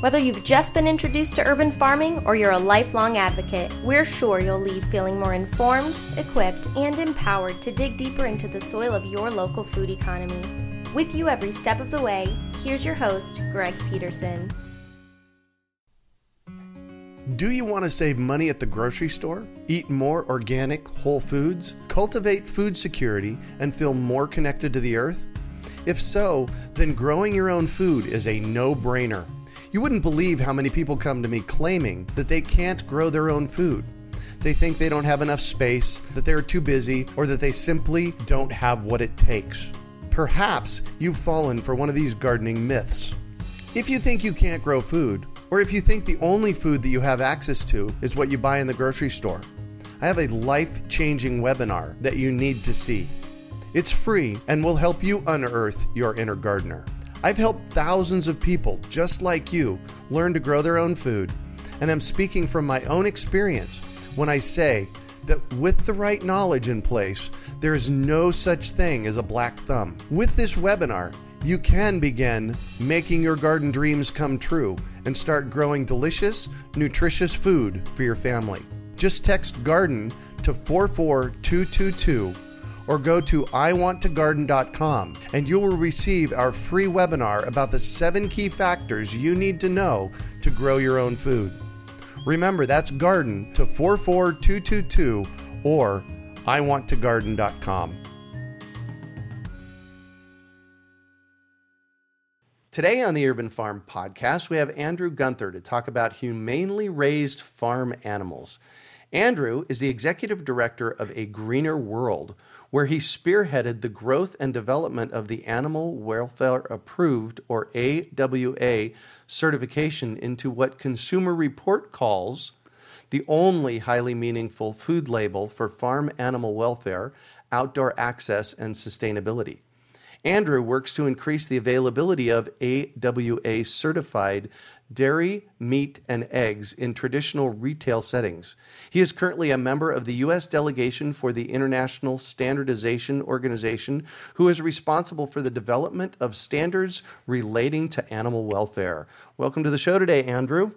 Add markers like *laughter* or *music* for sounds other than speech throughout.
Whether you've just been introduced to urban farming or you're a lifelong advocate, we're sure you'll leave feeling more informed, equipped, and empowered to dig deeper into the soil of your local food economy. With you every step of the way, here's your host, Greg Peterson. Do you want to save money at the grocery store, eat more organic, whole foods, cultivate food security, and feel more connected to the earth? If so, then growing your own food is a no brainer. You wouldn't believe how many people come to me claiming that they can't grow their own food. They think they don't have enough space, that they're too busy, or that they simply don't have what it takes. Perhaps you've fallen for one of these gardening myths. If you think you can't grow food, or if you think the only food that you have access to is what you buy in the grocery store, I have a life changing webinar that you need to see. It's free and will help you unearth your inner gardener. I've helped thousands of people just like you learn to grow their own food, and I'm speaking from my own experience when I say that with the right knowledge in place, there is no such thing as a black thumb. With this webinar, you can begin making your garden dreams come true and start growing delicious, nutritious food for your family. Just text garden to 44222 or go to iwanttogarden.com and you will receive our free webinar about the seven key factors you need to know to grow your own food. Remember, that's garden to 44222 or iwanttogarden.com. Today on the Urban Farm podcast, we have Andrew Gunther to talk about humanely raised farm animals. Andrew is the executive director of A Greener World, where he spearheaded the growth and development of the Animal Welfare Approved, or AWA, certification into what Consumer Report calls the only highly meaningful food label for farm animal welfare, outdoor access, and sustainability. Andrew works to increase the availability of AWA certified dairy, meat, and eggs in traditional retail settings. He is currently a member of the U.S. delegation for the International Standardization Organization, who is responsible for the development of standards relating to animal welfare. Welcome to the show today, Andrew.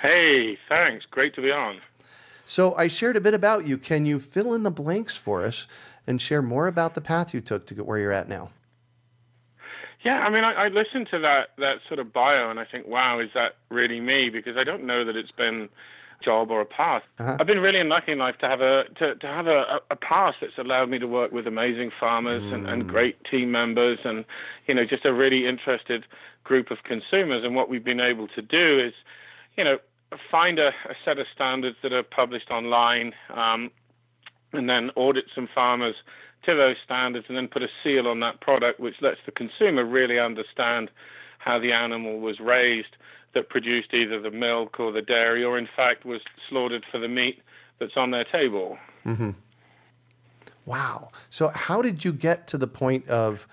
Hey, thanks. Great to be on. So, I shared a bit about you. Can you fill in the blanks for us and share more about the path you took to get where you're at now? Yeah, I mean, I, I listened to that that sort of bio, and I think, wow, is that really me? Because I don't know that it's been a job or a path. Uh-huh. I've been really unlucky in life to have a to, to have a, a path that's allowed me to work with amazing farmers mm. and, and mm. great team members, and you know, just a really interested group of consumers. And what we've been able to do is, you know, find a, a set of standards that are published online, um, and then audit some farmers to those standards and then put a seal on that product, which lets the consumer really understand how the animal was raised that produced either the milk or the dairy, or in fact was slaughtered for the meat that's on their table. Mm-hmm. Wow. So, how did you get to the point of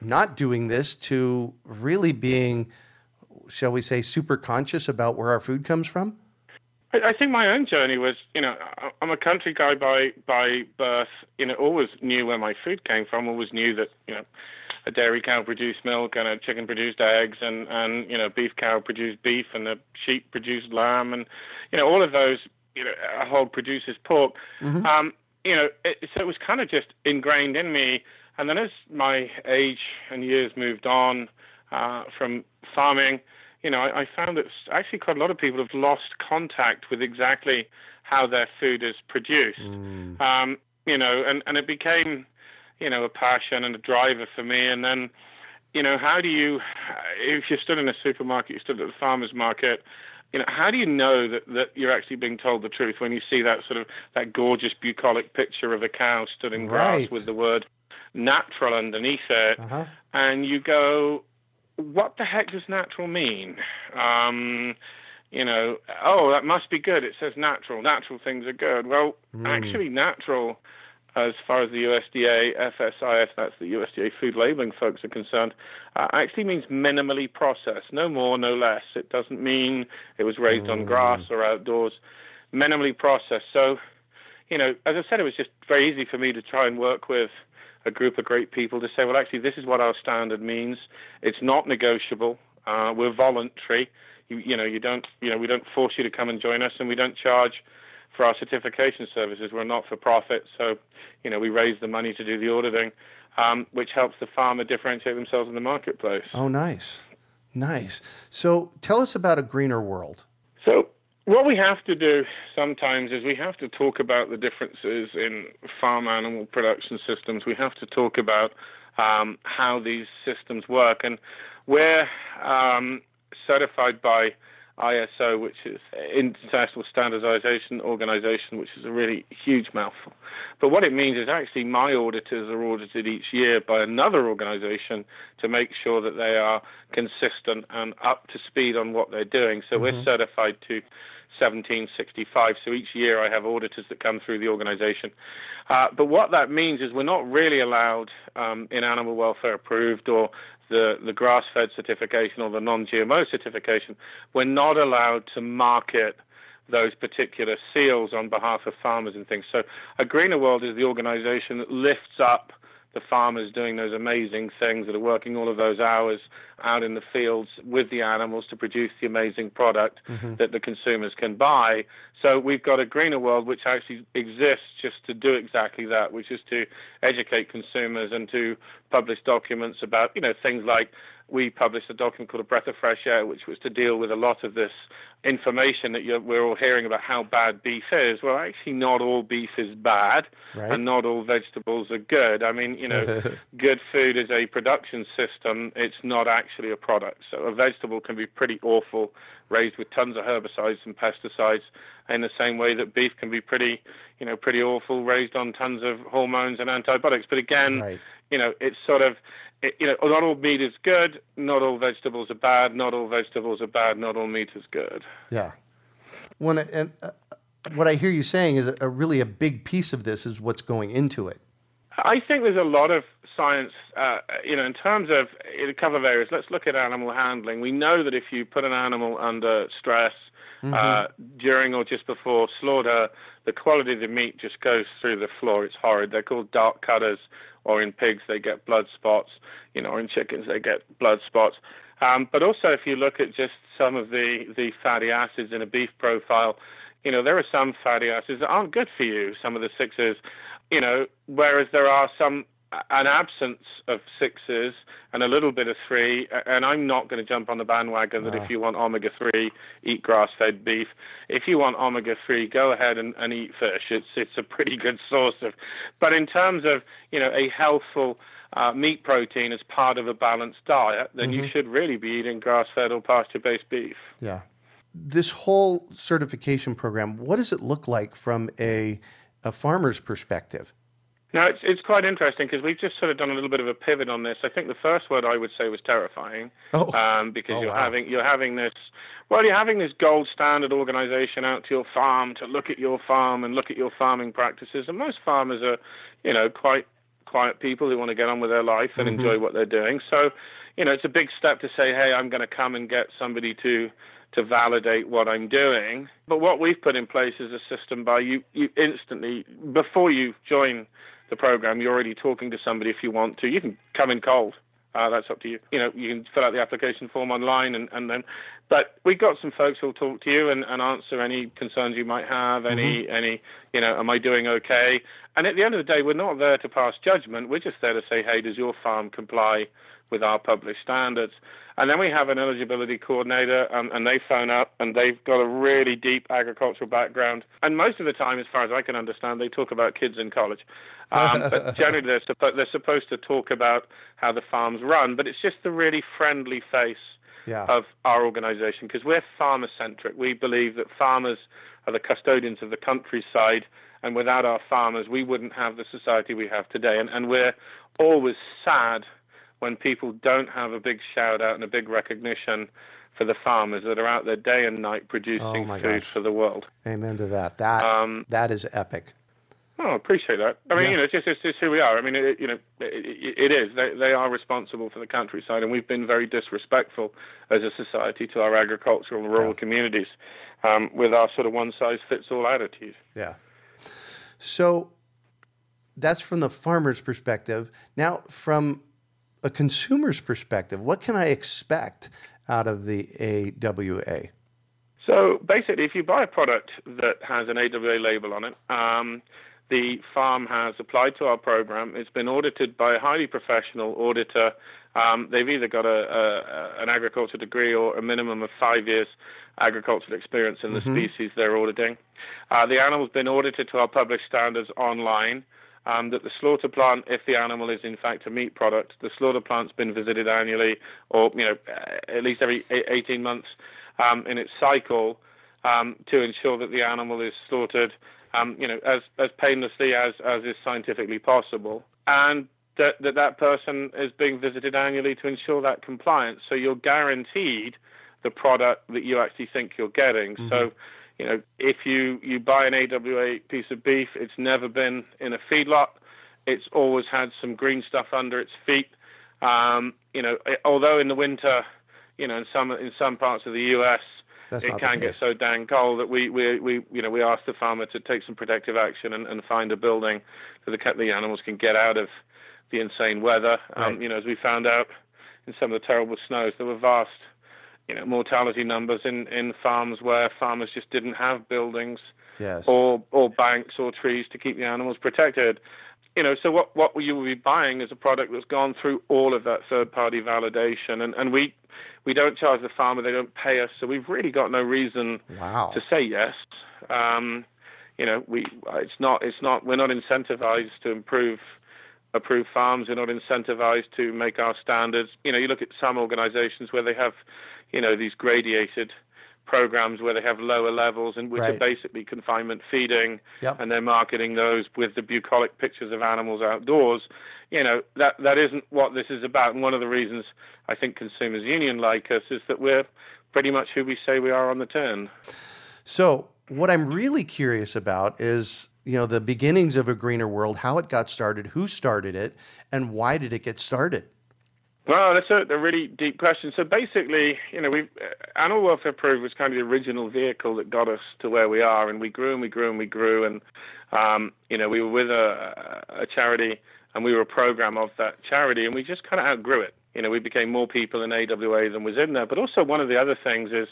not doing this to really being, shall we say, super conscious about where our food comes from? I, think my own journey was, you know, I'm a country guy by by birth. You know, always knew where my food came from. Always knew that, you know, a dairy cow produced milk and a chicken produced eggs and and you know beef cow produced beef and a sheep produced lamb and you know all of those you know a hog produces pork mm-hmm. um you know it, so it was kind of just ingrained in me and then as my age and years moved on uh from farming you know I, I found that actually quite a lot of people have lost contact with exactly how their food is produced mm. um you know and and it became you know, a passion and a driver for me. And then, you know, how do you, if you're stood in a supermarket, you stood at the farmer's market, you know, how do you know that, that you're actually being told the truth when you see that sort of that gorgeous bucolic picture of a cow stood in grass right. with the word natural underneath it, uh-huh. and you go, what the heck does natural mean? Um, you know, oh, that must be good. It says natural. Natural things are good. Well, mm. actually, natural as far as the USDA, FSIS, that's the USDA food labeling folks are concerned, uh, actually means minimally processed, no more, no less. It doesn't mean it was raised mm. on grass or outdoors, minimally processed. So, you know, as I said, it was just very easy for me to try and work with a group of great people to say, well, actually, this is what our standard means. It's not negotiable. Uh, we're voluntary. You, you know, you don't, you know, we don't force you to come and join us, and we don't charge for our certification services. We're not for profit, so you know we raise the money to do the auditing, um, which helps the farmer differentiate themselves in the marketplace. Oh, nice, nice. So tell us about a greener world. So what we have to do sometimes is we have to talk about the differences in farm animal production systems. We have to talk about um, how these systems work, and we're um, certified by ISO, which is International Standardization Organization, which is a really huge mouthful. But what it means is actually my auditors are audited each year by another organization to make sure that they are consistent and up to speed on what they're doing. So mm-hmm. we're certified to 1765. So each year I have auditors that come through the organization. Uh, but what that means is we're not really allowed um, in animal welfare approved or the, the grass fed certification or the non GMO certification, we're not allowed to market those particular seals on behalf of farmers and things. So, a greener world is the organization that lifts up the farmers doing those amazing things that are working all of those hours out in the fields with the animals to produce the amazing product mm-hmm. that the consumers can buy. So we've got a greener world which actually exists just to do exactly that, which is to educate consumers and to publish documents about, you know, things like we published a document called A Breath of Fresh Air, which was to deal with a lot of this information that we're all hearing about how bad beef is. Well, actually, not all beef is bad, right. and not all vegetables are good. I mean, you know, *laughs* good food is a production system, it's not actually a product. So a vegetable can be pretty awful, raised with tons of herbicides and pesticides, in the same way that beef can be pretty, you know, pretty awful, raised on tons of hormones and antibiotics. But again, right. You know, it's sort of it, you know, not all meat is good, not all vegetables are bad, not all vegetables are bad, not all meat is good. Yeah. When and uh, what I hear you saying is a, a, really a big piece of this is what's going into it. I think there's a lot of science, uh, you know, in terms of in a couple of areas. Let's look at animal handling. We know that if you put an animal under stress mm-hmm. uh, during or just before slaughter, the quality of the meat just goes through the floor. It's horrid. They're called dark cutters or in pigs they get blood spots, you know, or in chickens they get blood spots. Um, but also, if you look at just some of the, the fatty acids in a beef profile, you know, there are some fatty acids that aren't good for you, some of the sixes, you know, whereas there are some an absence of sixes and a little bit of three. And I'm not going to jump on the bandwagon that if you want omega three, eat grass fed beef. If you want omega three, go ahead and, and eat fish. It's it's a pretty good *laughs* source of. But in terms of you know a healthful uh, meat protein as part of a balanced diet, then mm-hmm. you should really be eating grass fed or pasture based beef. Yeah. This whole certification program, what does it look like from a a farmer's perspective? Now, it's, it's quite interesting because we've just sort of done a little bit of a pivot on this. I think the first word I would say was terrifying, oh. um, because oh, you're wow. having you're having this well, you're having this gold standard organization out to your farm to look at your farm and look at your farming practices, and most farmers are, you know, quite quiet people who want to get on with their life and mm-hmm. enjoy what they're doing. So, you know, it's a big step to say, hey, I'm going to come and get somebody to to validate what I'm doing. But what we've put in place is a system by you, you instantly, before you join the program, you're already talking to somebody if you want to. You can come in cold. Uh, that's up to you. You know, you can fill out the application form online, and, and then. But we've got some folks who'll talk to you and, and answer any concerns you might have. Any, mm-hmm. any, you know, am I doing okay? And at the end of the day, we're not there to pass judgment. We're just there to say, hey, does your farm comply with our published standards? And then we have an eligibility coordinator, um, and they phone up, and they've got a really deep agricultural background. And most of the time, as far as I can understand, they talk about kids in college. Um, but *laughs* generally, they're, suppo- they're supposed to talk about how the farms run. But it's just the really friendly face yeah. of our organization because we're farmer centric. We believe that farmers are the custodians of the countryside, and without our farmers, we wouldn't have the society we have today. And, and we're always sad when people don't have a big shout out and a big recognition for the farmers that are out there day and night producing oh food gosh. for the world. Amen to that. That um, that is epic. Oh, I appreciate that. I mean, yeah. you know, it's just, it's just who we are. I mean, it, you know, it, it is. They, they are responsible for the countryside, and we've been very disrespectful as a society to our agricultural and rural yeah. communities um, with our sort of one size fits all attitude. Yeah. So that's from the farmer's perspective. Now, from a consumer's perspective, what can I expect out of the AWA? So basically, if you buy a product that has an AWA label on it, um, the farm has applied to our program. It's been audited by a highly professional auditor. Um, they've either got a, a, an agriculture degree or a minimum of five years agricultural experience in the mm-hmm. species they're auditing. Uh, the animal's been audited to our published standards online um, that the slaughter plant, if the animal is in fact a meat product, the slaughter plant's been visited annually or you know at least every 18 months um, in its cycle um, to ensure that the animal is slaughtered um, you know as as painlessly as as is scientifically possible, and that, that that person is being visited annually to ensure that compliance. So you're guaranteed the product that you actually think you're getting. Mm-hmm. So you know, if you, you buy an AWA piece of beef, it's never been in a feedlot. It's always had some green stuff under its feet. Um, you know, although in the winter, you know, in some in some parts of the U.S. That's it can get so dang cold that we, we, we you know we ask the farmer to take some protective action and, and find a building so the the animals can get out of the insane weather. Um, right. You know, as we found out in some of the terrible snows, there were vast you know mortality numbers in in farms where farmers just didn't have buildings yes. or or banks or trees to keep the animals protected you know so what what you will be buying is a product that's gone through all of that third party validation and and we we don't charge the farmer they don't pay us so we've really got no reason wow. to say yes um, you know we it's not it's not we're not incentivized to improve approved farms. We're not incentivized to make our standards. You know, you look at some organizations where they have you know, these gradiated programs where they have lower levels and which right. are basically confinement feeding yep. and they're marketing those with the bucolic pictures of animals outdoors you know that that isn't what this is about and one of the reasons i think consumers union like us is that we're pretty much who we say we are on the tin so what i'm really curious about is you know the beginnings of a greener world how it got started who started it and why did it get started well, that's a, a, really deep question. So basically, you know, we Animal Welfare Approved was kind of the original vehicle that got us to where we are, and we grew and we grew and we grew, and um, you know, we were with a, a charity and we were a program of that charity, and we just kind of outgrew it. You know, we became more people in AWA than was in there. But also, one of the other things is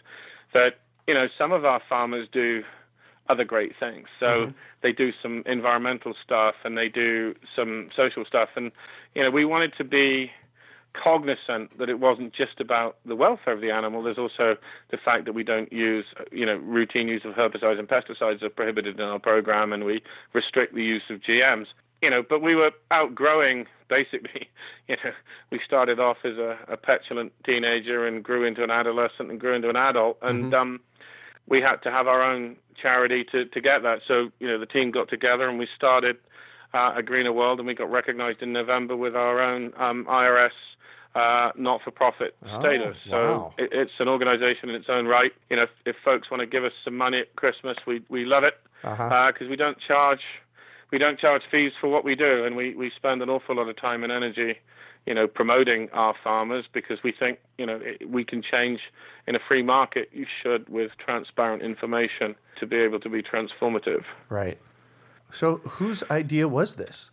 that you know some of our farmers do other great things. So mm-hmm. they do some environmental stuff and they do some social stuff, and you know, we wanted to be cognizant that it wasn't just about the welfare of the animal. There's also the fact that we don't use, you know, routine use of herbicides and pesticides are prohibited in our program, and we restrict the use of GMs. You know, but we were outgrowing *laughs* basically. You know, we started off as a, a petulant teenager and grew into an adolescent and grew into an adult, and mm-hmm. um, we had to have our own charity to to get that. So you know, the team got together and we started. Uh, a greener world, and we got recognized in November with our own um, IRS uh, not-for-profit oh, status. So wow. it, it's an organization in its own right. You know, if, if, folks want to give us some money at Christmas, we we love it because uh-huh. uh, we don't charge we don't charge fees for what we do, and we we spend an awful lot of time and energy you know, promoting our farmers because we think, you know, we can change in a free market. You should with transparent information to be able to be transformative. Right. So, whose idea was this?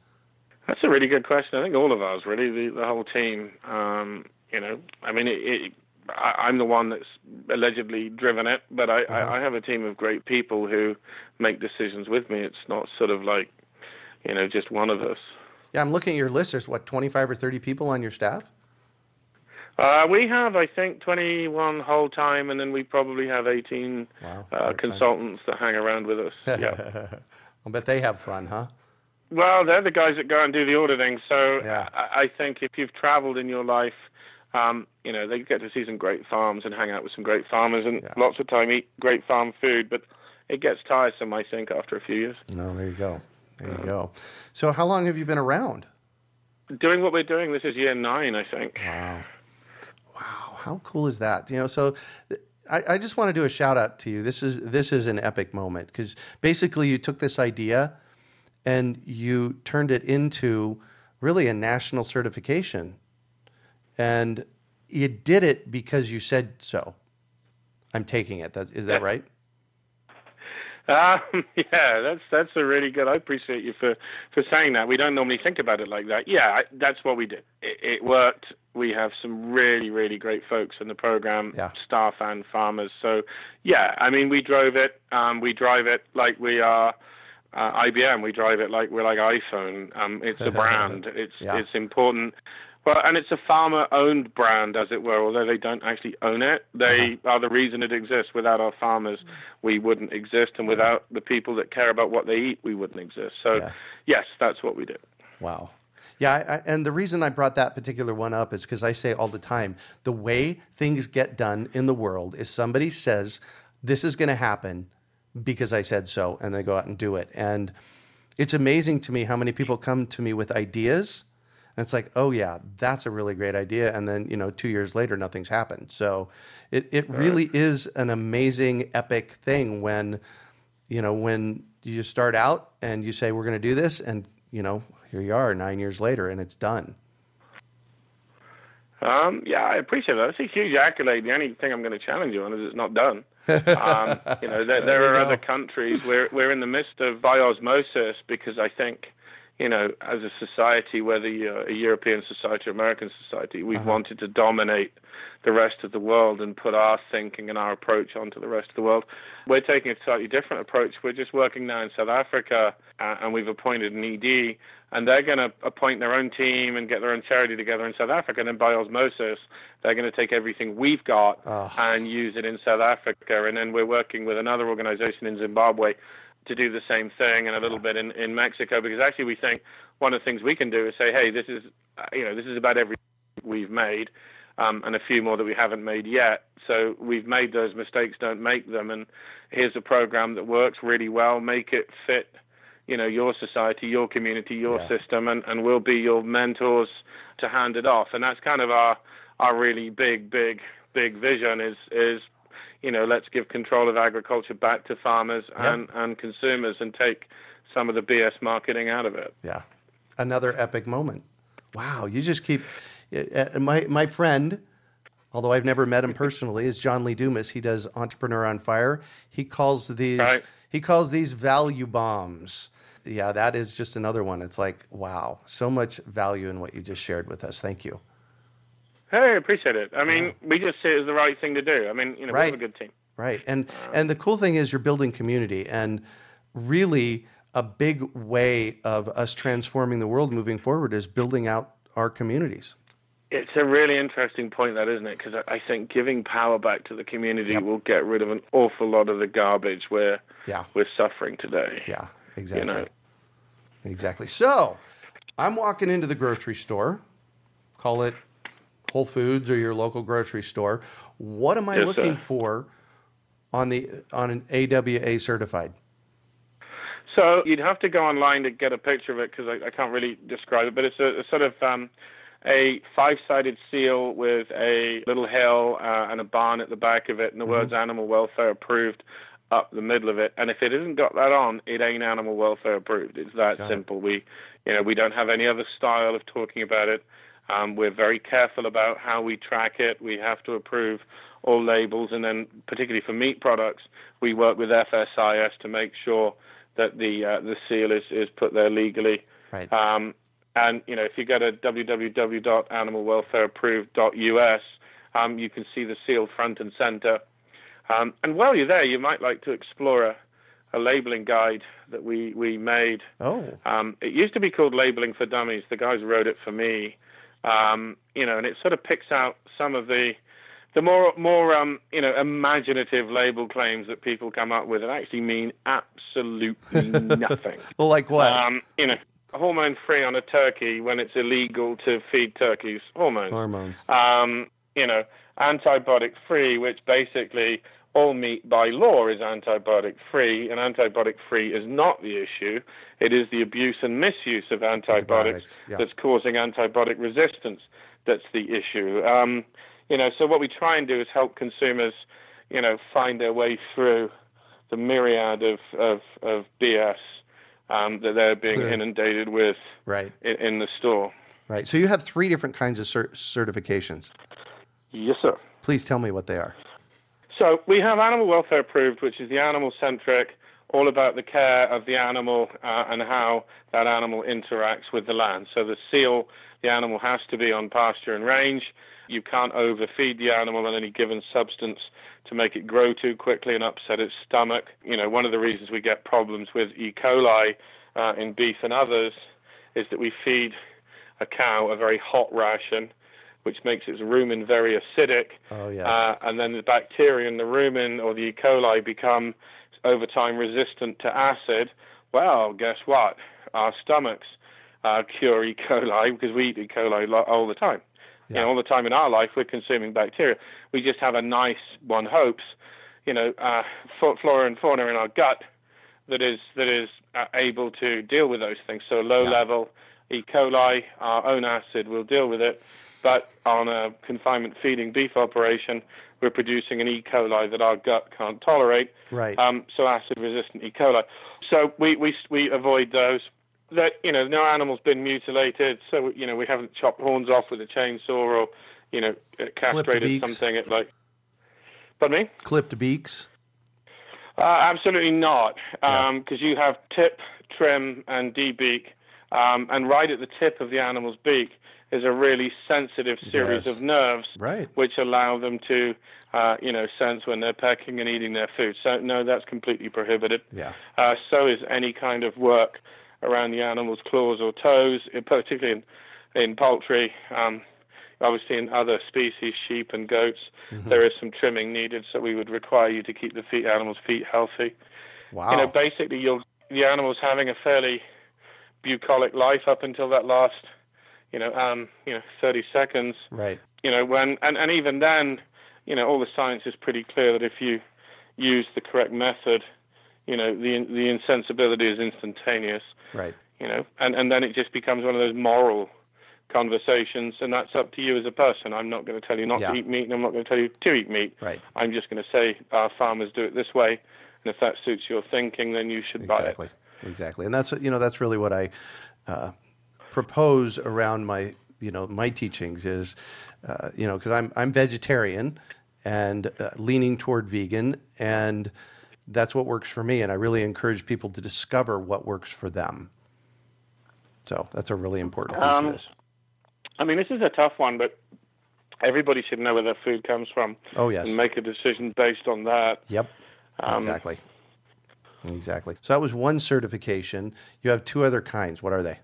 That's a really good question. I think all of us, really, the, the whole team. Um, you know, I mean, it, it, I, am the one that's allegedly driven it, but I, uh-huh. I, I have a team of great people who make decisions with me. It's not sort of like, you know, just one of us. Yeah, I'm looking at your list. There's what 25 or 30 people on your staff. Uh, we have, I think, 21 whole time, and then we probably have 18 wow, uh, consultants that hang around with us. *laughs* yeah. I bet they have fun, huh? Well, they're the guys that go and do the auditing. So yeah. I, I think if you've traveled in your life, um, you know, they get to see some great farms and hang out with some great farmers and yeah. lots of time eat great farm food. But it gets tiresome, I think, after a few years. No, there you go. There you go. So, how long have you been around? Doing what we're doing. This is year nine, I think. Wow. Wow. How cool is that? You know, so I, I just want to do a shout out to you. This is this is an epic moment because basically you took this idea and you turned it into really a national certification, and you did it because you said so. I'm taking it. That, is that right? *laughs* Um, yeah, that's that's a really good. I appreciate you for for saying that. We don't normally think about it like that. Yeah, I, that's what we did. It, it, worked. We have some really really great folks in the program, yeah. staff and farmers. So yeah, I mean, we drove it. Um, we drive it like we are. Uh, IBM, we drive it like we're like iPhone. Um, it's a *laughs* brand. It's yeah. it's important well, and it's a farmer-owned brand, as it were. Although they don't actually own it, they uh-huh. are the reason it exists. Without our farmers, we wouldn't exist, and without the people that care about what they eat, we wouldn't exist. So, yeah. yes, that's what we do. Wow. Yeah, I, and the reason I brought that particular one up is because I say all the time the way things get done in the world is somebody says, This is going to happen because I said so, and they go out and do it. And it's amazing to me how many people come to me with ideas and it's like, oh yeah, that's a really great idea. And then, you know, two years later, nothing's happened. So it, it really is an amazing, epic thing when, you know, when you start out and you say, we're going to do this. And, you know, here you are nine years later and it's done. Um, yeah, I appreciate that. That's a huge accolade. The only thing I'm going to challenge you on is it's not done. Um, you know, there, *laughs* there, are other countries. We're we're in the midst of by osmosis because I think you know, as a society, whether you're a European society or American society, we've uh-huh. wanted to dominate the rest of the world and put our thinking and our approach onto the rest of the world. We're taking a slightly different approach. We're just working now in South Africa, uh, and we've appointed an ED, and they're going to appoint their own team and get their own charity together in South Africa. And then by osmosis, they're going to take everything we've got oh. and use it in South Africa. And then we're working with another organization in Zimbabwe to do the same thing and a little bit in, in Mexico because actually we think one of the things we can do is say, hey, this is you know this is about every we've made um, and a few more that we haven't made yet. So we've made those mistakes, don't make them. And here's a program that works really well. Make it fit, you know, your society, your community, your yeah. system, and, and we'll be your mentors to hand it off. And that's kind of our our really big, big, big vision is is you know, let's give control of agriculture back to farmers and, yep. and consumers and take some of the BS marketing out of it. Yeah. Another epic moment. Wow. You just keep. Uh, my, my friend, although I've never met him personally, is John Lee Dumas. He does Entrepreneur on Fire. He calls these right. he calls these value bombs. Yeah, that is just another one. It's like, wow, so much value in what you just shared with us. Thank you. Hey, I appreciate it. I mean, we just see it as the right thing to do. I mean, you know, right. we have a good team. Right. And uh, and the cool thing is you're building community and really a big way of us transforming the world moving forward is building out our communities. It's a really interesting point, that isn't it? Because I think giving power back to the community yep. will get rid of an awful lot of the garbage we're yeah. we're suffering today. Yeah, exactly. You know? Exactly. So, I'm walking into the grocery store. Call it Whole Foods or your local grocery store. What am I yes, looking sir. for on the on an AWA certified? So you'd have to go online to get a picture of it because I, I, can't really describe it. But it's a, a sort of um, a five-sided seal with a little hill uh, and a barn at the back of it, and the mm-hmm. words "animal welfare approved" up the middle of it. And if it hasn't got that on, it ain't animal welfare approved. It's that got simple. It. We, you know, we don't have any other style of talking about it. Um, we're very careful about how we track it. We have to approve all labels, and then particularly for meat products, we work with FSIS to make sure that the uh, the seal is, is put there legally. Right. Um, and you know, if you go to www.animalwelfareapproved.us, um, you can see the seal front and center. Um, and while you're there, you might like to explore a, a labeling guide that we we made. Oh. Um, it used to be called Labeling for Dummies. The guys wrote it for me. Um, you know, and it sort of picks out some of the the more more um, you know imaginative label claims that people come up with that actually mean absolutely *laughs* nothing. well, like what? Um, you know, hormone free on a turkey when it's illegal to feed turkeys hormones. Hormones. Um, you know, antibiotic free, which basically all meat by law is antibiotic free, and antibiotic free is not the issue. It is the abuse and misuse of antibiotics, Antibiotics, yeah. that's causing antibiotic resistance that's the issue. Um, you know, so what we try and do is help consumers, you know, find their way through the myriad of of, of BS um, that they're being inundated with Right. in, in the store. Right. So you have three different kinds of cert- certifications. Yes, sir. Please tell me what they are. So we have animal welfare approved, which is the animal centric, all about the care of the animal uh, and how that animal interacts with the land. So the seal, the animal has to be on pasture and range. You can't overfeed the animal on any given substance to make it grow too quickly and upset its stomach. You know, one of the reasons we get problems with E. coli uh, in beef and others is that we feed a cow a very hot ration, which makes its rumen very acidic. Oh, yes. Uh, and then the bacteria in the rumen or the E. coli become over time resistant to acid. Well, guess what? Our stomachs uh, cure E. coli because we eat E. coli lo- all the time. You know, all the time in our life we're consuming bacteria. We just have a nice, one hopes, you know, uh, flora and fauna in our gut that is that is uh, able to deal with those things. So low Yeah. level E. coli, our own acid will deal with it. But on a confinement feeding beef operation, we're producing an E. coli that our gut can't tolerate. Right. Um, so acid resistant E. coli. So we, we we avoid those. That you know, no animal's been mutilated. So you know, we haven't chopped horns off with a chainsaw or you know, uh, castrated something at like. Pardon me? Clipped beaks. Uh, absolutely not, Yeah. because you have tip, trim, and debeak, um, and right at the tip of the animal's beak is a really sensitive series Yes. of nerves, Right. which allow them to, uh, you know, sense when they're pecking and eating their food. So no, that's completely prohibited. Yeah. Uh, so is any kind of work around the animal's claws or toes, particularly in, in poultry. Um, obviously, in other species, sheep and goats, there is some trimming needed. So we would require you to keep the feet, animal's feet healthy. Wow. You know, basically, you'll, the animal's having a fairly bucolic life up until that last, you know, um, you know, 30 seconds right. you know when and, and even then you know all the science is pretty clear that if you use the correct method you know the the insensibility is instantaneous Right. you know and and then it just becomes one of those moral conversations and that's up to you as a person i'm not going to tell you not Yeah. to eat meat and i'm not going to tell you to eat meat Right. i'm just going to say our farmers do it this way and if that suits your thinking then you should buy it Exactly. Exactly. And that's you know that's really what I uh, propose around my you know my teachings is uh, you know because I'm I'm vegetarian and uh, leaning toward vegan and that's what works for me and I really encourage people to discover what works for them. So that's a really important piece Um, of this. I mean, this is a tough one, but everybody should know where their food comes from Oh yes. and make a decision based on that. Yep. Um, exactly. Exactly. So that was one certification. You have two other kinds. What are they?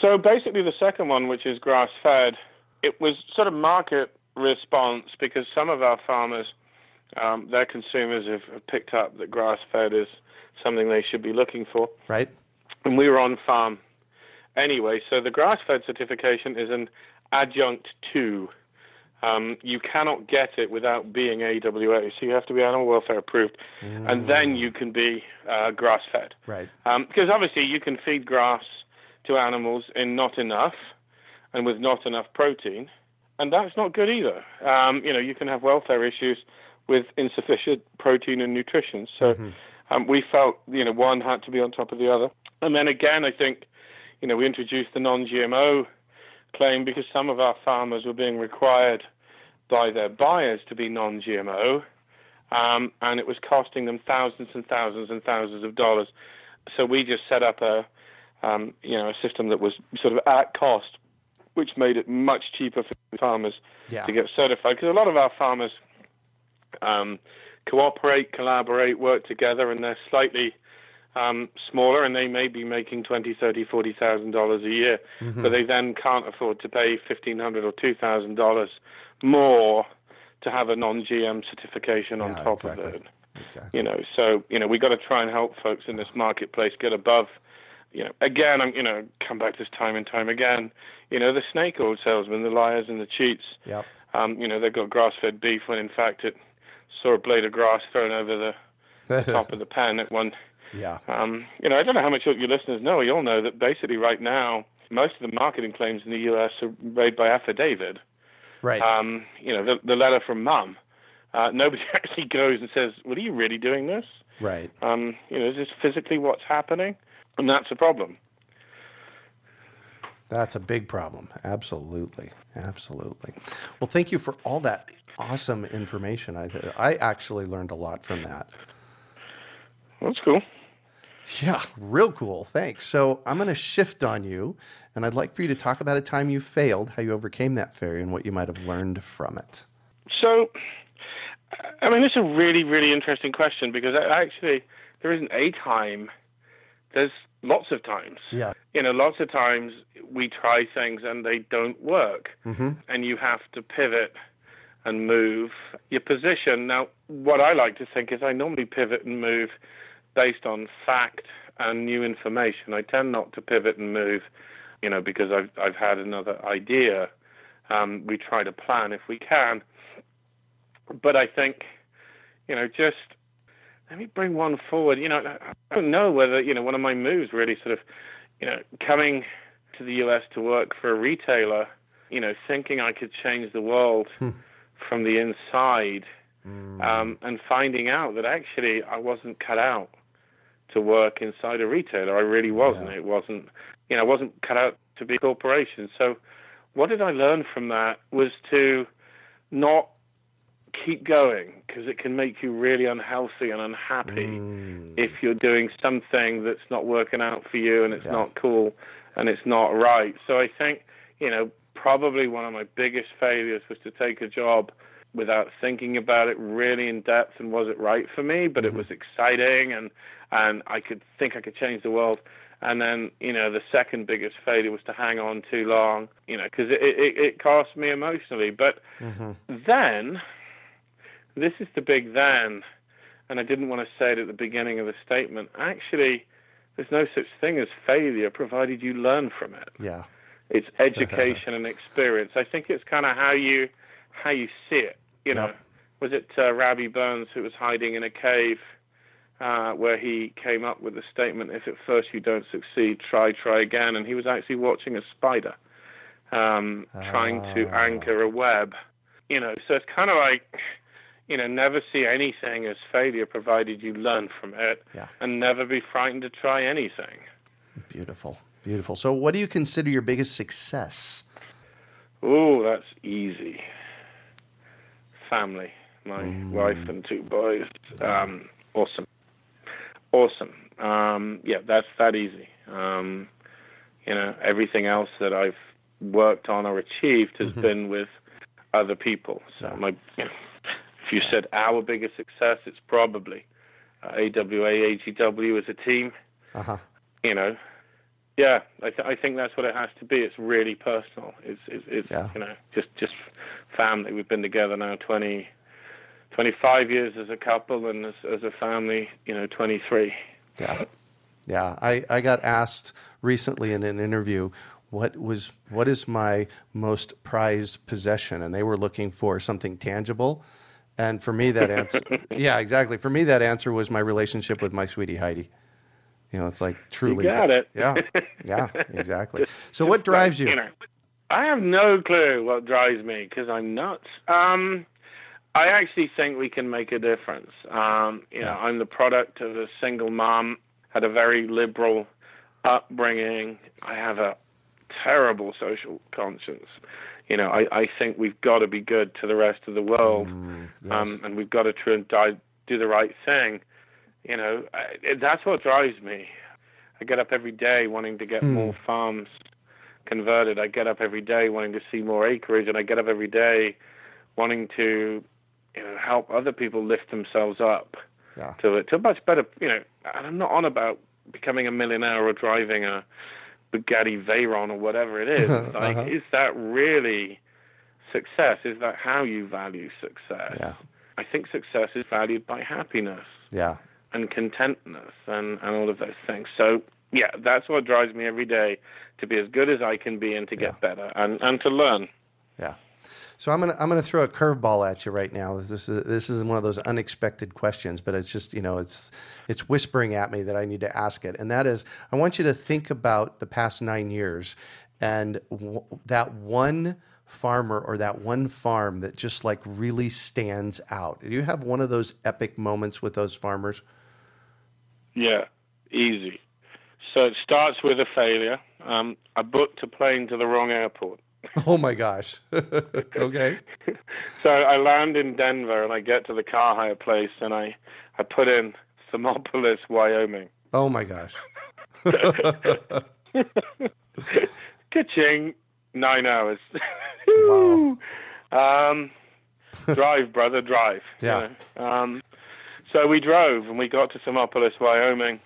So basically, the second one, which is grass fed, it was sort of market response because some of our farmers, um, their consumers have picked up that grass fed is something they should be looking for. Right? And we were on farm anyway. So the grass fed certification is an adjunct to. Um, you cannot get it without being AWA. So you have to be animal welfare approved, and then you can be uh, grass fed. Right. Um, because obviously you can feed grass to animals in not enough and with not enough protein, and that's not good either. Um, you know, you can have welfare issues with insufficient protein and nutrition. So um, we felt, you know, one had to be on top of the other. And then again, I think, you know, we introduced the non-GMO claim because some of our farmers were being required by their buyers to be non-GMO, um, and it was costing them thousands and thousands and thousands of dollars. So we just set up a, um, you know, a system that was sort of at cost, which made it much cheaper for farmers yeah. to get certified. Because a lot of our farmers um, cooperate, collaborate, work together, and they're slightly um, smaller, and they may be making twenty, thirty, forty thousand dollars a year, mm-hmm. but they then can't afford to pay fifteen hundred or two thousand dollars more to have a non-GM certification on yeah, top exactly. of it. Exactly. You know, so you know we got to try and help folks in this marketplace get above. You know, again, I'm you know come back to this time and time again. You know, the snake oil salesmen, the liars and the cheats. Yep. Um, you know, they've got grass-fed beef when in fact it saw a blade of grass thrown over the *laughs* top of the pan at one. Yeah. Um, you know, I don't know how much your listeners know. You'll know that basically right now most of the marketing claims in the U.S. are made by affidavit. Right. Um, you know, the, the letter from mum. Uh, nobody *laughs* actually goes and says, "Well, are you really doing this?" right. Um, you know, is this physically what's happening? And that's a problem. That's a big problem. Absolutely. Absolutely. Well, thank you for all that awesome information. I I actually learned a lot from that. That's cool. Yeah, real cool. Thanks. So I'm going to shift on you, and I'd like for you to talk about a time you failed, how you overcame that failure, and what you might have learned from it. So, I mean, it's a really, really interesting question because actually there isn't a time. There's lots of times. Yeah. You know, lots of times we try things and they don't work, mm-hmm. and you have to pivot and move your position. Now, what I like to think is I normally pivot and move based on fact and new information. I tend not to pivot and move, you know, because I've I've had another idea. Um, we try to plan if we can, but I think, you know, just let me bring one forward. You know, I don't know whether you know one of my moves really sort of, you know, coming to the U.S. to work for a retailer. You know, thinking I could change the world from the inside, mm. um, and finding out that actually I wasn't cut out to work inside a retailer. I really wasn't. Yeah. It wasn't, you know, I wasn't cut out to be a corporation. So, what did I learn from that was to not keep going because it can make you really unhealthy and unhappy Mm. if you're doing something that's not working out for you and it's Yeah. not cool and it's not right. So I think, you know, probably one of my biggest failures was to take a job without thinking about it really in depth and was it right for me, but it was exciting and and I could think I could change the world. And then, you know, the second biggest failure was to hang on too long, you know, because it, it, it cost me emotionally. But Mm-hmm. then, this is the big then, and I didn't want to say it at the beginning of the statement. Actually, there's no such thing as failure provided you learn from it. Yeah. It's education and experience. I think it's kind of how you how you see it. You know, Yep. was it uh, Burns who was hiding in a cave uh, where he came up with the statement, "If at first you don't succeed, try, try again." And he was actually watching a spider um, trying to Ah. anchor a web. You know, so it's kind of like, you know, never see anything as failure provided you learn from it, Yeah. and never be frightened to try anything. Beautiful. Beautiful. So, what do you consider your biggest success? Oh, that's easy. Family, my Mm. wife and two boys. Um, awesome, awesome. Um, yeah, that's that easy. Um, you know, everything else that I've worked on or achieved has been with other people. So Mm-hmm. Yeah. my, you know, if you said our biggest success, it's probably uh, AWA, AGW as a team. Uh huh. You know, yeah, I, th- I think that's what it has to be. It's really personal. It's it's, it's Yeah. you know just just family. We've been together now 20, 25 years as a couple, and as as a family, you know, twenty three. Yeah. Yeah. I, I got asked recently in an interview what was what is my most prized possession and they were looking for something tangible and for me that answer *laughs* yeah exactly for me that answer was my relationship with my sweetie heidi you know it's like truly got it. yeah *laughs* yeah exactly so what drives you You I have no clue what drives me because I'm nuts. Um, I actually think we can make a difference. Um, you know, I'm the product of a single mom, had a very liberal upbringing. I have a terrible social conscience. You know, I, I think we've got to be good to the rest of the world, mm, yes. um, and we've got to try and die, do the right thing. You know, I, that's what drives me. I get up every day wanting to get hmm. more farms converted. I get up every day wanting to see more acreage, and I get up every day wanting to, you know, help other people lift themselves up yeah. to to a much better. You know, and I'm not on about becoming a millionaire or driving a Bugatti Veyron or whatever it is. *laughs* like, uh-huh. is that really success? Is that how you value success? Yeah. I think success is valued by happiness. Yeah. And contentness and, and all of those things. So yeah, that's what drives me every day to be as good as I can be and to get yeah. better and, and to learn. Yeah. So I'm gonna I'm gonna throw a curveball at you right now. This is this is one of those unexpected questions, but it's just you know it's it's whispering at me that I need to ask it, and that is I want you to think about the past nine years and w- that one farmer or that one farm that just like really stands out. Do you have one of those epic moments with those farmers? Yeah, easy. So it starts with a failure. Um, I booked a plane to the wrong airport. Oh my gosh. *laughs* okay. *laughs* so I land in Denver and I get to the car hire place and I, I put in Thermopolis, Wyoming. Oh my gosh. *laughs* Kitching, nine hours. wow. Um, drive, brother, drive. Yeah. You know? um, so we drove and we got to Thermopolis, Wyoming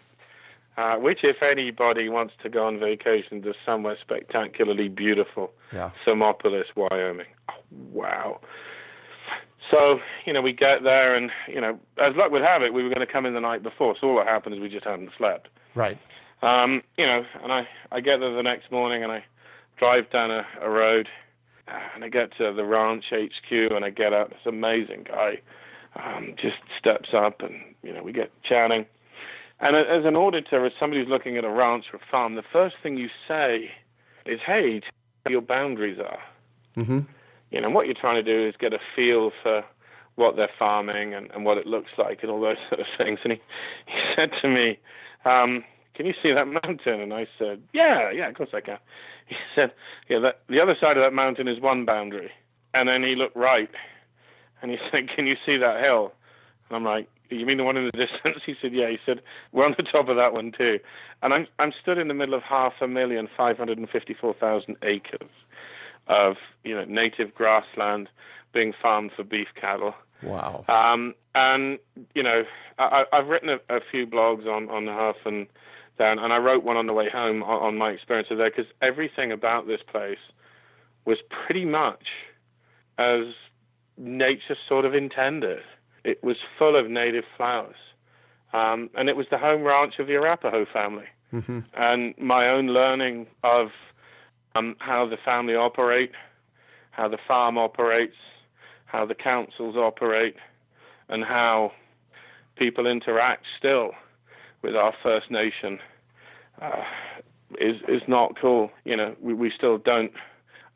uh, which, if anybody wants to go on vacation to somewhere spectacularly beautiful, yeah. Thermopolis, Wyoming. Oh, wow. So, you know, we get there, and, you know, as luck would have it, we were going to come in the night before. So all that happened is we just hadn't slept. Right. Um, you know, and I, I get there the next morning and I drive down a, a road and I get to the ranch HQ and I get up. This amazing guy um, just steps up and, you know, we get chatting. And as an auditor, as somebody who's looking at a ranch or a farm, the first thing you say is, "Hey, where your boundaries are." Mm-hmm. You know, what you're trying to do is get a feel for what they're farming and, and what it looks like and all those *laughs* sort of things. And he, he said to me, um, "Can you see that mountain?" And I said, "Yeah, yeah, of course I can." *laughs* He said, "Yeah, that, the other side of that mountain is one boundary." And then he looked right, and he *laughs* said, "Can you see that hill?" And I'm like, you mean the one in the *laughs* distance? He said, yeah. He said, we're on the top of that one too. And I'm, I'm stood in the middle of half a million, 554,000 acres of, you know, native grassland being farmed for beef cattle. Wow. Um, and, you know, I, I've written a, a few blogs on, on the Huff and down, and I wrote one on the way home on, on my experiences there because everything about this place was pretty much as nature sort of intended. It was full of native flowers. Um, and it was the home ranch of the Arapaho family. Mm-hmm. And my own learning of um, how the family operate, how the farm operates, how the councils operate, and how people interact still with our First Nation uh, is is not cool. You know, we, we still don't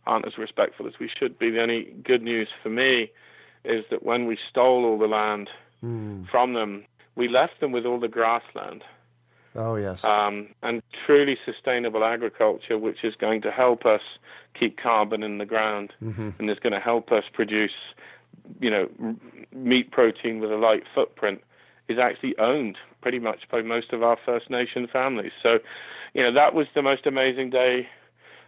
aren't as respectful as we should be. The only good news for me is that when we stole all the land mm. from them, we left them with all the grassland. Oh yes. Um, and truly sustainable agriculture, which is going to help us keep carbon in the ground, mm-hmm. and is going to help us produce, you know, meat protein with a light footprint, is actually owned pretty much by most of our First Nation families. So, you know, that was the most amazing day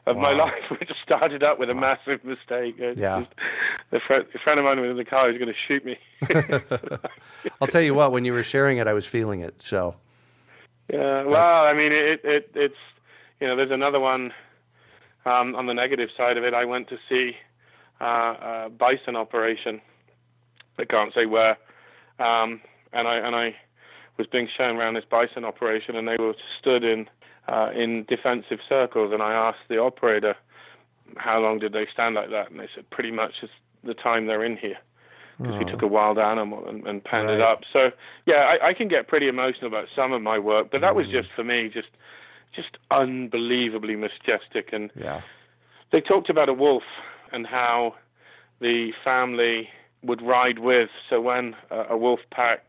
of wow. my life, *laughs* which started up with a massive mistake. It's yeah. Just, the friend, a friend of mine was in the car. He's going to shoot me. *laughs* I'll tell you what. When you were sharing it, I was feeling it. So. Yeah. Well, I mean, it, it it's you know, there's another one um, on the negative side of it. I went to see uh, a bison operation. I can't say where, um, and I and I was being shown around this bison operation, and they were stood in uh, in defensive circles, and I asked the operator how long did they stand like that, and they said pretty much as the time they're in here because oh. we took a wild animal and, and panned right. it up. So yeah, I, I, can get pretty emotional about some of my work, but that mm. was just for me, just just unbelievably majestic. And yeah. they talked about a wolf and how the family would ride with. So when uh, a wolf pack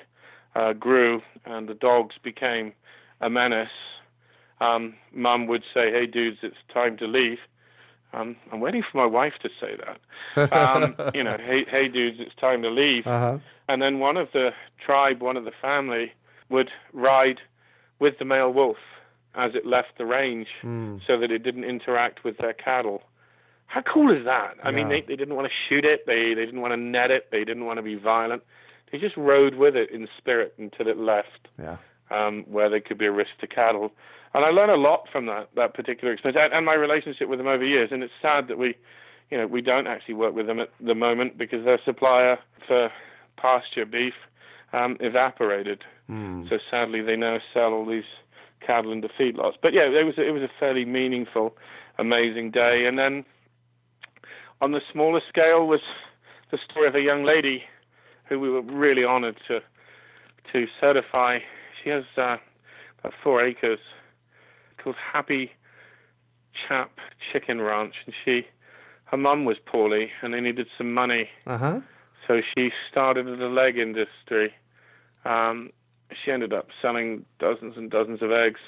uh, grew and the dogs became a menace, um, Mum would say, "Hey, dudes, it's time to leave." Um, I'm waiting for my wife to say that. Um, *laughs* you know, hey, hey, dudes, it's time to leave. Uh-huh. And then one of the tribe, one of the family, would ride with the male wolf as it left the range, Mm. so that it didn't interact with their cattle. How cool is that? I mean, they, they didn't want to shoot it. They they didn't want to net it. They didn't want to be violent. They just rode with it in spirit until it left Yeah. Um, where there could be a risk to cattle. And I learned a lot from that that particular experience and, and my relationship with them over years. And it's sad that we, you know, we don't actually work with them at the moment because their supplier for pasture beef um, evaporated. Mm. So sadly, they now sell all these cattle into feedlots. But yeah, it was it was a fairly meaningful, amazing day. And then on the smaller scale was the story of a young lady who we were really honoured to to certify. She has uh, about four acres called Happy Chap Chicken Ranch, and she her mum was poorly and they needed some money. Uh huh. So she started the leg industry. Um, she ended up selling dozens and dozens of eggs,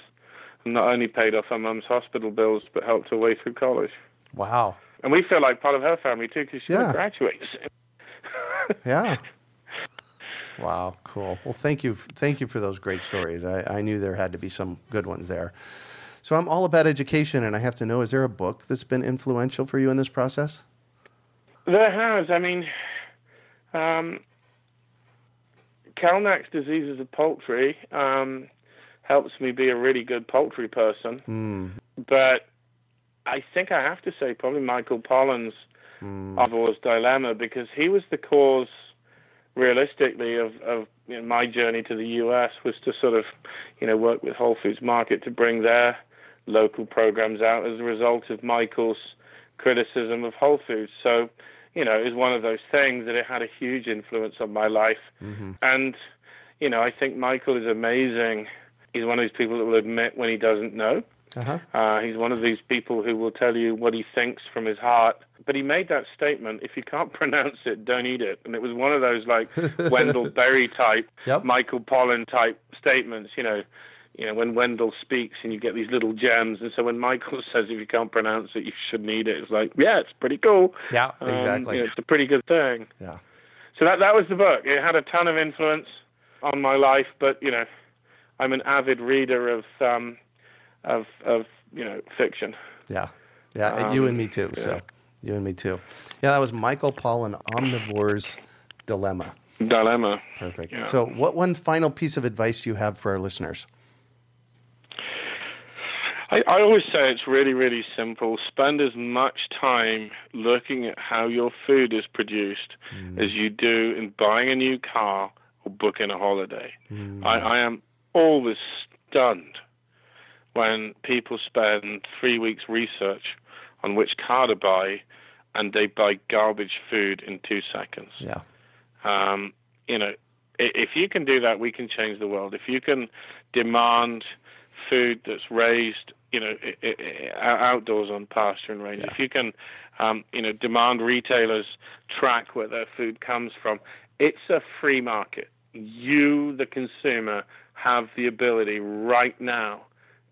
and not only paid off her mum's hospital bills, but helped her way through college. Wow. And we feel like part of her family too, because she Yeah. graduates. *laughs* Yeah. Wow, cool. Well, thank you, thank you for those great stories. I, I knew there had to be some good ones there. So I'm all about education, and I have to know: is there a book that's been influential for you in this process? There has. I mean, um, Calnek's diseases of poultry um, helps me be a really good poultry person. Mm. But I think I have to say probably Michael Pollan's Mm. Omnivore's Dilemma because he was the cause, realistically, of, of you know, my journey to the U.S. was to sort of, you know, work with Whole Foods Market to bring their local programs out as a result of Michael's criticism of Whole Foods. So, you know, it was one of those things that it had a huge influence on my life. hmm And, you know, I think Michael is amazing. He's one of these people that will admit when he doesn't know. Uh-huh. Uh, he's one of these people who will tell you what he thinks from his heart. But he made that statement: if you can't *laughs* pronounce it, don't eat it. And it was one of those like *laughs* Wendell Berry type, Yep. Michael Pollan type statements. You know, you know when Wendell speaks and you get these little gems. And so when Michael *laughs* says if you can't pronounce it, you shouldn't eat it. It's like, yeah, it's pretty cool. Yeah, Um, exactly. you know, it's a pretty good thing. Yeah. So that that was the book. It had a ton of influence on my life, but you know, I'm an avid reader of um, of of you know fiction. Yeah. Yeah. Um, you and me too. yeah. So you and me too. Yeah, that was Michael Pollan, Omnivore's Dilemma. Dilemma. Perfect. Yeah. So, what one final piece of advice do you have for our listeners? I, I always say it's really, really simple. Spend as much time looking at how your food is produced as you do in buying a new car or booking a holiday. I, I am always stunned when people spend three weeks research on which car to buy and they buy garbage food in two seconds. Yeah. Um, you know, if you can do that, we can change the world. If you can demand food that's raised, you know, outdoors on pasture and range, if you can, um, you know, demand retailers track where their food comes from, it's a free market. You, the consumer, have the ability right now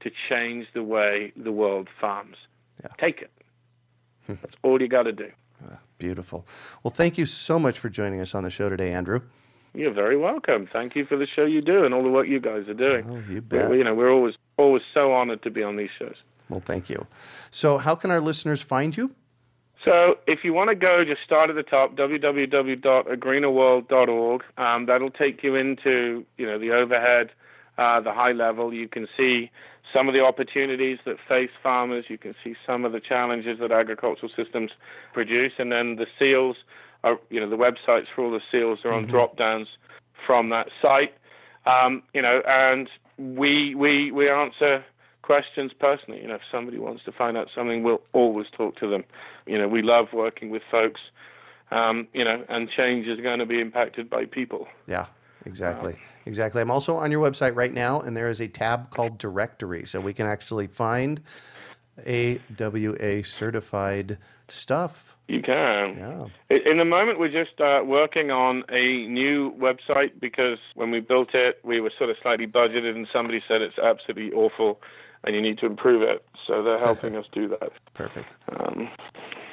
to change the way the world farms. Yeah. Take it. *laughs* That's all you got to do. Beautiful. Well, thank you so much for joining us on the show today, Andrew. You're very welcome. Thank you for the show you do and all the work you guys are doing. Oh, you bet. we- you know, we're always always so honored to be on these shows. Well, thank you. So, how can our listeners find you? So if you want to go, just start at the top, www.agreenerworld.org. Um, that'll take you into, you know, the overhead, uh, the high level. You can see some of the opportunities that face farmers. You can see some of the challenges that agricultural systems produce. And then the seals are, you know, the websites for all the seals are on drop downs from that site. Um, you know, and we, we, we answer questions personally. You know, if somebody wants to find out something, we'll always talk to them. You know, we love working with folks. Um, you know, and change is going to be impacted by people. Yeah, exactly. Exactly. I'm also on your website right now, and there is a tab called Directory. So, we can actually find AWA certified stuff. You can. Yeah. In the moment, we're just uh, working on a new website because when we built it, we were sort of slightly budgeted, and somebody said it's absolutely awful. And you need to improve it. So they're helping us do that. Perfect. Um,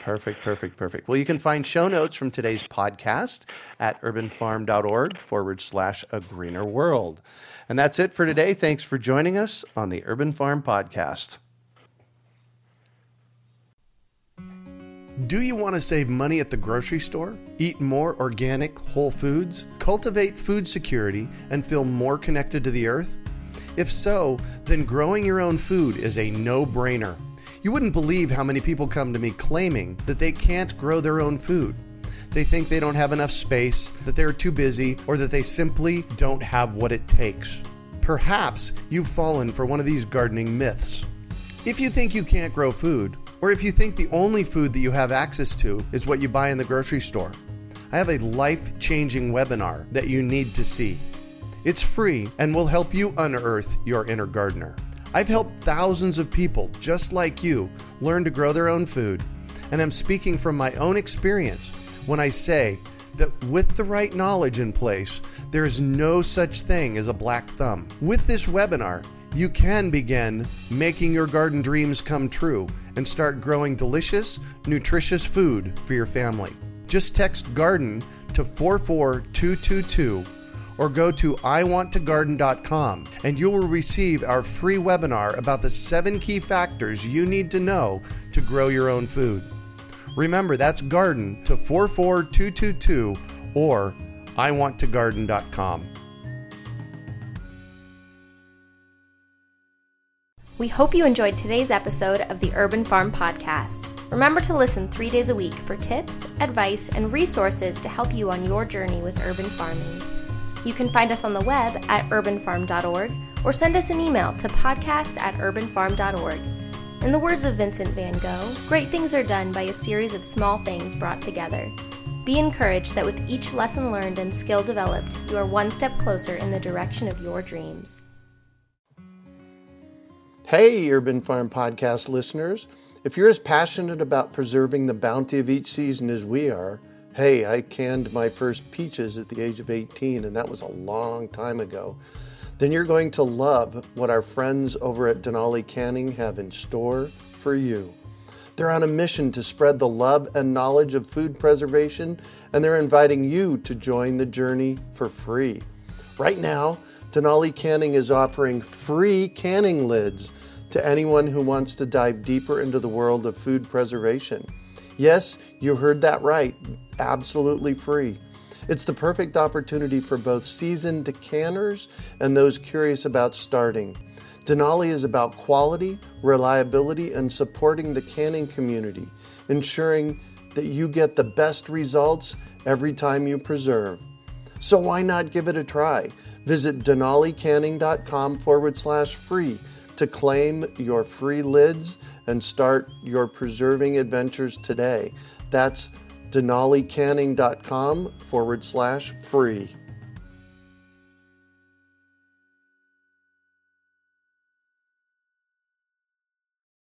Perfect, perfect, perfect. Well, you can find show notes from today's podcast at urbanfarm.org forward slash a greener world. And that's it for today. Thanks for joining us on the Urban Farm Podcast. Do you want to save money at the grocery store? Eat more organic, whole foods? Cultivate food security and feel more connected to the earth? If so, then growing your own food is a no brainer. You wouldn't believe how many people come to me claiming that they can't grow their own food. They think they don't have enough space, that they're too busy, or that they simply don't have what it takes. Perhaps you've fallen for one of these gardening myths. If you think you can't grow food, or if you think the only food that you have access to is what you buy in the grocery store, I have a life changing webinar that you need to see. It's free and will help you unearth your inner gardener. I've helped thousands of people just like you learn to grow their own food, and I'm speaking from my own experience when I say that with the right knowledge in place, there is no such thing as a black thumb. With this webinar, you can begin making your garden dreams come true and start growing delicious, nutritious food for your family. Just text garden to 44222 or go to iwanttogarden.com and you will receive our free webinar about the seven key factors you need to know to grow your own food. Remember, that's garden to 44222 or iwanttogarden.com. We hope you enjoyed today's episode of the Urban Farm Podcast. Remember to listen three days a week for tips, advice, and resources to help you on your journey with urban farming. You can find us on the web at urbanfarm.org or send us an email to podcast at urbanfarm.org. In the words of Vincent van Gogh, great things are done by a series of small things brought together. Be encouraged that with each lesson learned and skill developed, you are one step closer in the direction of your dreams. Hey, Urban Farm Podcast listeners. If you're as passionate about preserving the bounty of each season as we are, Hey, I canned my first peaches at the age of 18, and that was a long time ago. Then you're going to love what our friends over at Denali Canning have in store for you. They're on a mission to spread the love and knowledge of food preservation, and they're inviting you to join the journey for free. Right now, Denali Canning is offering free canning lids to anyone who wants to dive deeper into the world of food preservation. Yes, you heard that right. Absolutely free. It's the perfect opportunity for both seasoned canners and those curious about starting. Denali is about quality, reliability, and supporting the canning community, ensuring that you get the best results every time you preserve. So why not give it a try? Visit denalicanning.com forward slash free to claim your free lids and start your preserving adventures today. That's denalicanning.com forward slash free.